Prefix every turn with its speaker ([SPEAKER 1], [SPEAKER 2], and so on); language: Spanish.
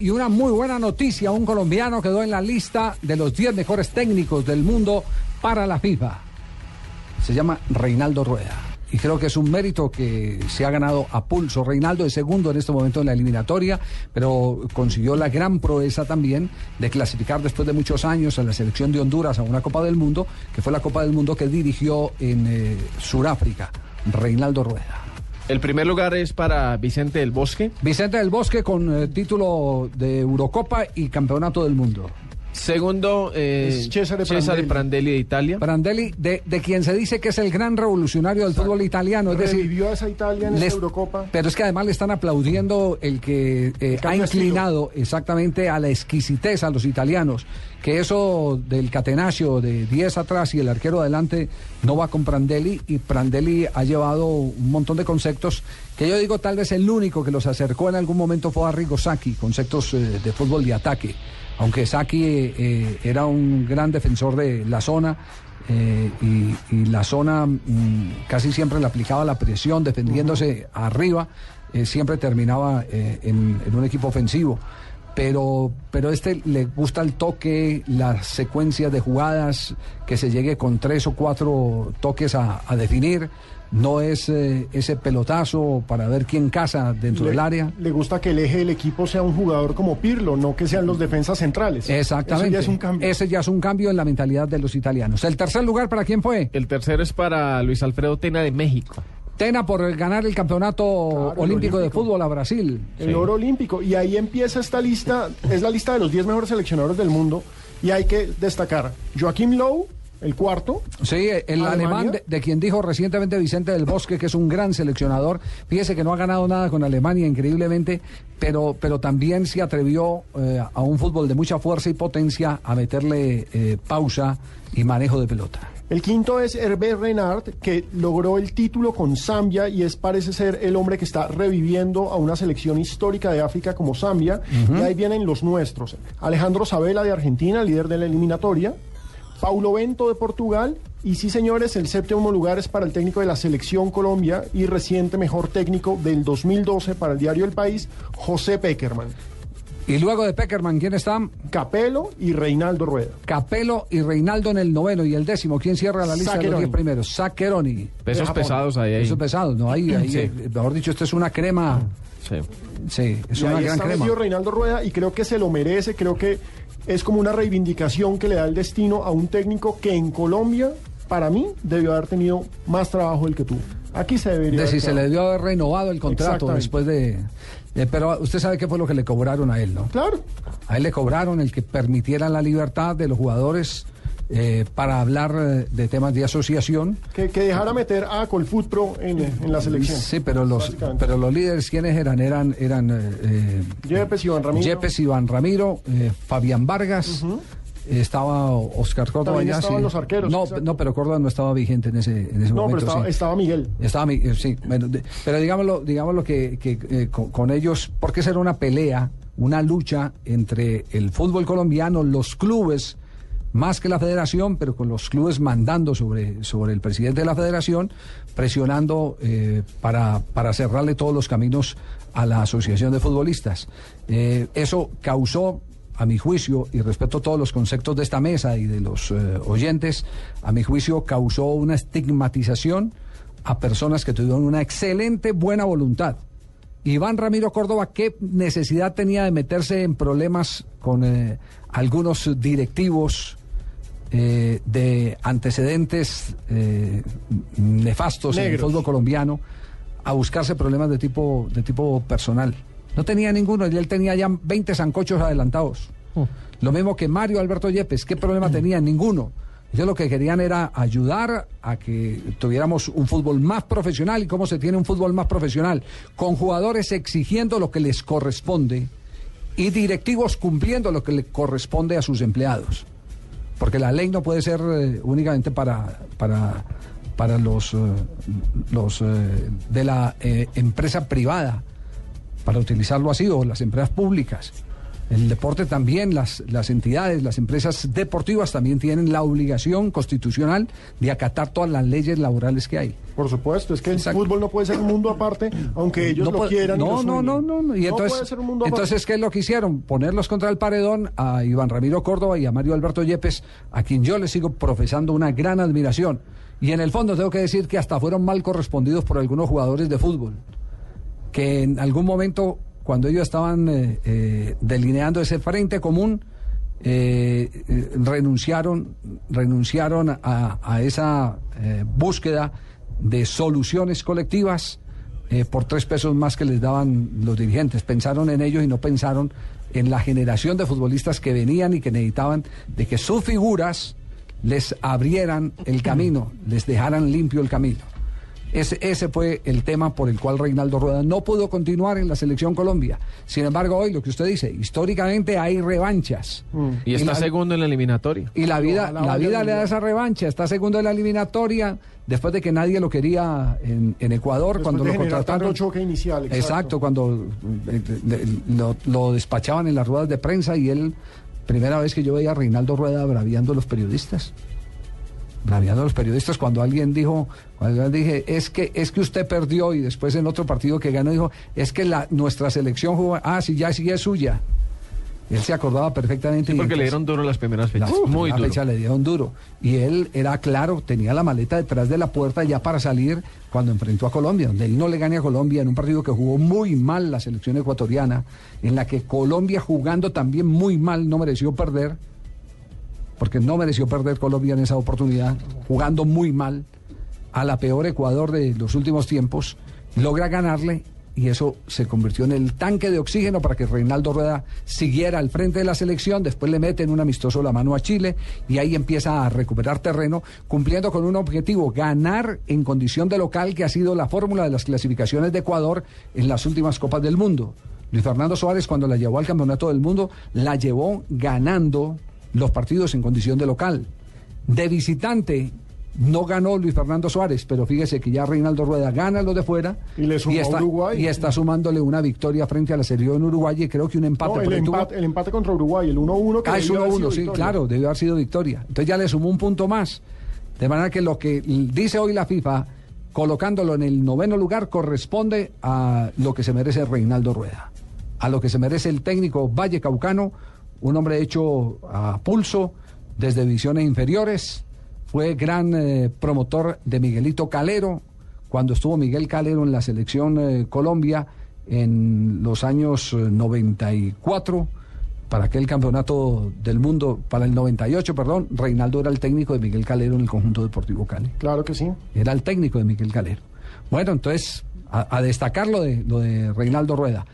[SPEAKER 1] Y una muy buena noticia, un colombiano quedó en la lista de los 10 mejores técnicos del mundo para la FIFA. Se llama Reinaldo Rueda. Y creo que es un mérito que se ha ganado a pulso. Reinaldo es segundo en este momento en la eliminatoria, pero consiguió la gran proeza también de clasificar después de muchos años a la selección de Honduras a una Copa del Mundo, que fue la Copa del Mundo que dirigió en eh, Sudáfrica. Reinaldo Rueda.
[SPEAKER 2] El primer lugar es para Vicente del Bosque.
[SPEAKER 1] Vicente del Bosque con eh, título de Eurocopa y Campeonato del Mundo.
[SPEAKER 2] Segundo, eh,
[SPEAKER 3] Es Cesare
[SPEAKER 2] Cesare
[SPEAKER 3] Prandelli.
[SPEAKER 2] Prandelli de Italia.
[SPEAKER 1] Prandelli, de, de quien se dice que es el gran revolucionario del fútbol italiano. Es decir,
[SPEAKER 3] Revivió a esa Italia en
[SPEAKER 1] les-
[SPEAKER 3] esta Eurocopa.
[SPEAKER 1] Pero es que además le están aplaudiendo el que eh, ha inclinado exactamente a la exquisitez a los italianos. Que eso del catenaccio de 10 atrás y el arquero adelante no va con Prandelli. Y Prandelli ha llevado un montón de conceptos que yo digo tal vez el único que los acercó en algún momento fue a Arrigo Sacchi, conceptos eh, de fútbol de ataque. Aunque Sacchi eh, eh, era un gran defensor de la zona, eh, y, y la zona mm, casi siempre le aplicaba la presión defendiéndose arriba, eh, siempre terminaba en, en un equipo ofensivo. Pero, pero este le gusta el toque, las secuencias de jugadas, que se llegue con tres o cuatro toques a, a definir. No es eh, ese pelotazo para ver quién casa dentro
[SPEAKER 3] Le-
[SPEAKER 1] del área.
[SPEAKER 3] Le gusta que el eje del equipo sea un jugador como Pirlo, no que sean los defensas centrales.
[SPEAKER 1] Exactamente.
[SPEAKER 3] Eso ya es un cambio.
[SPEAKER 1] Ese ya es un cambio en la mentalidad de los italianos. ¿El tercer lugar para quién fue?
[SPEAKER 2] El tercero es para Luis Alfredo Tena de México.
[SPEAKER 1] Tena por ganar el campeonato
[SPEAKER 3] Claro, el
[SPEAKER 1] olímpico, de fútbol a Brasil.
[SPEAKER 3] El
[SPEAKER 2] Sí.
[SPEAKER 3] oro olímpico. Y ahí empieza esta lista, es la lista de los 10 mejores seleccionadores del mundo. Y hay que destacar Joaquim Lowe, el cuarto.
[SPEAKER 1] Sí, el
[SPEAKER 3] Alemania.
[SPEAKER 1] alemán de, de quien dijo recientemente Vicente del Bosque, que es un gran seleccionador. Fíjese que no ha ganado nada con Alemania, increíblemente, pero, pero también se atrevió eh, a un fútbol de mucha fuerza y potencia a meterle eh, pausa y manejo de pelota.
[SPEAKER 3] El quinto es Hervé Renard, que logró el título con Zambia y es parece ser el hombre que está reviviendo a una selección histórica de África como Zambia. Y ahí vienen los nuestros. Alejandro Sabela de Argentina, líder de la eliminatoria. Paulo Bento de Portugal. Y sí, señores, el séptimo lugar es para el técnico de la Selección Colombia y reciente mejor técnico del 2012 para el diario El País, José Peckerman.
[SPEAKER 1] Y luego de Peckerman, ¿quién está?
[SPEAKER 3] Capelo y Reinaldo Rueda.
[SPEAKER 1] Capelo y Reinaldo en el noveno y el décimo. ¿Quién cierra la lista de los diez primeros? Saccheroni.
[SPEAKER 2] Pesos pesados ahí. ahí.
[SPEAKER 1] Eso es pesado, ¿no? Ahí, ahí,
[SPEAKER 2] Sí.
[SPEAKER 1] eh, mejor dicho, esto es una crema.
[SPEAKER 2] Sí.
[SPEAKER 1] Sí, es
[SPEAKER 3] Y
[SPEAKER 1] una
[SPEAKER 3] ahí
[SPEAKER 1] gran
[SPEAKER 3] está
[SPEAKER 1] crema.
[SPEAKER 3] Reinaldo Rueda y creo que se lo merece, creo que es como una reivindicación que le da el destino a un técnico que en Colombia, para mí, debió haber tenido más trabajo del que tuvo. Aquí se debería
[SPEAKER 1] De
[SPEAKER 3] haber
[SPEAKER 1] si se le debió haber renovado el contrato después de, de- Pero usted sabe qué fue lo que le cobraron a él, ¿no?
[SPEAKER 3] Claro,
[SPEAKER 1] A él le cobraron el que permitieran la libertad de los jugadores eh, para hablar eh, de temas de asociación.
[SPEAKER 3] que, que dejara meter a Colfoot Pro en, en la selección.
[SPEAKER 1] Sí, pero los, pero los líderes, ¿quiénes eran? Eran, eran eh, eh,
[SPEAKER 3] Yepes, Iván Ramiro.
[SPEAKER 1] Yepes, Iván Ramiro, eh, Fabián Vargas. Estaba Oscar Córdoba ya,
[SPEAKER 3] estaban
[SPEAKER 1] sí.
[SPEAKER 3] los arqueros,
[SPEAKER 1] No,
[SPEAKER 3] exacto.
[SPEAKER 1] no, pero Córdoba no estaba vigente en ese, en ese
[SPEAKER 3] No,
[SPEAKER 1] momento.
[SPEAKER 3] pero estaba,
[SPEAKER 1] sí.
[SPEAKER 3] estaba Miguel.
[SPEAKER 1] Estaba mi- eh, sí, bueno, de- pero digámoslo, digámoslo que, que, eh, con, con ellos, porque esa era una pelea, una lucha entre el fútbol colombiano, los clubes, más que la federación, pero con los clubes mandando sobre, sobre el presidente de la federación, presionando eh, para, para cerrarle todos los caminos a la asociación de futbolistas. Eh, eso causó a mi juicio, y respeto todos los conceptos de esta mesa y de los eh, oyentes, a mi juicio causó una estigmatización a personas que tuvieron una excelente buena voluntad. Iván Ramiro Córdoba, ¿qué necesidad tenía de meterse en problemas con eh, algunos directivos eh, de antecedentes eh, nefastos en el fútbol colombiano a buscarse problemas de tipo, de tipo personal? No tenía ninguno, y él tenía ya 20 zancochos adelantados. Lo mismo que Mario Alberto Yepes, ¿qué problema tenía? Ninguno. Ellos lo que querían era ayudar a que tuviéramos un fútbol más profesional. ¿Y cómo se tiene un fútbol más profesional? Con jugadores exigiendo lo que les corresponde y directivos cumpliendo lo que le corresponde a sus empleados. Porque la ley no puede ser eh, únicamente para, para, para los, eh, los eh, de la empresa privada, para utilizarlo así, o las empresas públicas. El deporte también, las, las entidades, las empresas deportivas también tienen la obligación constitucional de acatar todas las leyes laborales que hay.
[SPEAKER 3] Por supuesto, es que el fútbol no puede ser un mundo aparte, aunque ellos lo
[SPEAKER 1] puede-
[SPEAKER 3] quieran. y
[SPEAKER 1] No,
[SPEAKER 3] lo
[SPEAKER 1] no, no, no, no. Y
[SPEAKER 3] No
[SPEAKER 1] entonces,
[SPEAKER 3] puede ser un mundo aparte.
[SPEAKER 1] entonces, ¿qué es lo que hicieron? Ponerlos contra el paredón a Iván Ramiro Córdoba y a Mario Alberto Yepes, a quien yo le sigo profesando una gran admiración. Y en el fondo tengo que decir que hasta fueron mal correspondidos por algunos jugadores de fútbol, que en algún momento, cuando ellos estaban eh, eh, delineando ese frente común, eh, renunciaron, renunciaron a, a esa búsqueda de soluciones colectivas por tres pesos más que les daban los dirigentes. Pensaron en ellos y no pensaron en la generación de futbolistas que venían y que necesitaban de que sus figuras les abrieran el camino, les dejaran limpio el camino. Ese, ese fue el tema por el cual Reinaldo Rueda no pudo continuar en la selección Colombia. Sin embargo, hoy lo que usted dice, históricamente hay revanchas.
[SPEAKER 2] Y está
[SPEAKER 1] la-
[SPEAKER 2] segundo en la eliminatoria.
[SPEAKER 1] y la vida, la vida le da esa revancha. Está segundo en la eliminatoria, después de que nadie lo quería en, en Ecuador,
[SPEAKER 3] Después
[SPEAKER 1] cuando
[SPEAKER 3] de
[SPEAKER 1] lo contrataron.
[SPEAKER 3] choque inicial, exacto.
[SPEAKER 1] Exacto, cuando eh, lo, lo despachaban en las ruedas de prensa y él, primera vez que yo veía a Reinaldo Rueda braviando a los periodistas. Braviando a los periodistas cuando alguien dijo, cuando dije, es que, es que usted perdió y después en otro partido que ganó dijo, es que la, nuestra selección jugó, ah, sí, ya sí es suya. Él se acordaba perfectamente.
[SPEAKER 2] Sí, porque le dieron duro las primeras fechas. Muy duro.
[SPEAKER 1] fecha le dieron duro. Y él era claro, tenía la maleta detrás de la puerta ya para salir cuando enfrentó a Colombia, donde él no le gane a Colombia en un partido que jugó muy mal la selección ecuatoriana, en la que Colombia jugando también muy mal no mereció perder, porque no mereció perder Colombia en esa oportunidad, jugando muy mal a la peor Ecuador de los últimos tiempos, logra ganarle y eso se convirtió en el tanque de oxígeno para que Reinaldo Rueda siguiera al frente de la selección, después le mete en un amistoso la mano a Chile y ahí empieza a recuperar terreno, cumpliendo con un objetivo, ganar en condición de local, que ha sido la fórmula de las clasificaciones de Ecuador en las últimas Copas del Mundo. Luis Fernando Suárez cuando la llevó al Campeonato del Mundo, la llevó ganando los partidos en condición de local. De visitante no ganó Luis Fernando Suárez, pero fíjese que ya Reinaldo Rueda gana los de fuera
[SPEAKER 3] Y le
[SPEAKER 1] está,
[SPEAKER 3] Uruguay.
[SPEAKER 1] y está sumándole una victoria frente a la en Uruguay y creo que un empate.
[SPEAKER 3] No, el,
[SPEAKER 1] tuvo-
[SPEAKER 3] empate, el empate contra Uruguay, el 1-1 que
[SPEAKER 1] Ah, es
[SPEAKER 3] debió haber
[SPEAKER 1] 1-1,
[SPEAKER 3] sido
[SPEAKER 1] sí,
[SPEAKER 3] victoria.
[SPEAKER 1] claro, debió haber sido victoria. Entonces ya le sumó un punto más. De manera que lo que dice hoy la FIFA, colocándolo en el noveno lugar, corresponde a lo que se merece Reinaldo Rueda, a lo que se merece el técnico Valle Caucano, un hombre hecho a pulso desde divisiones inferiores, fue gran eh, promotor de Miguelito Calero, cuando estuvo Miguel Calero en la selección eh, Colombia en los años eh, 94 para aquel campeonato del mundo, para el 98, perdón, Reinaldo era el técnico de Miguel Calero en el conjunto deportivo Cali.
[SPEAKER 3] Claro que sí.
[SPEAKER 1] Era el técnico de Miguel Calero. Bueno, entonces, a, a destacar lo de, lo de Reinaldo Rueda.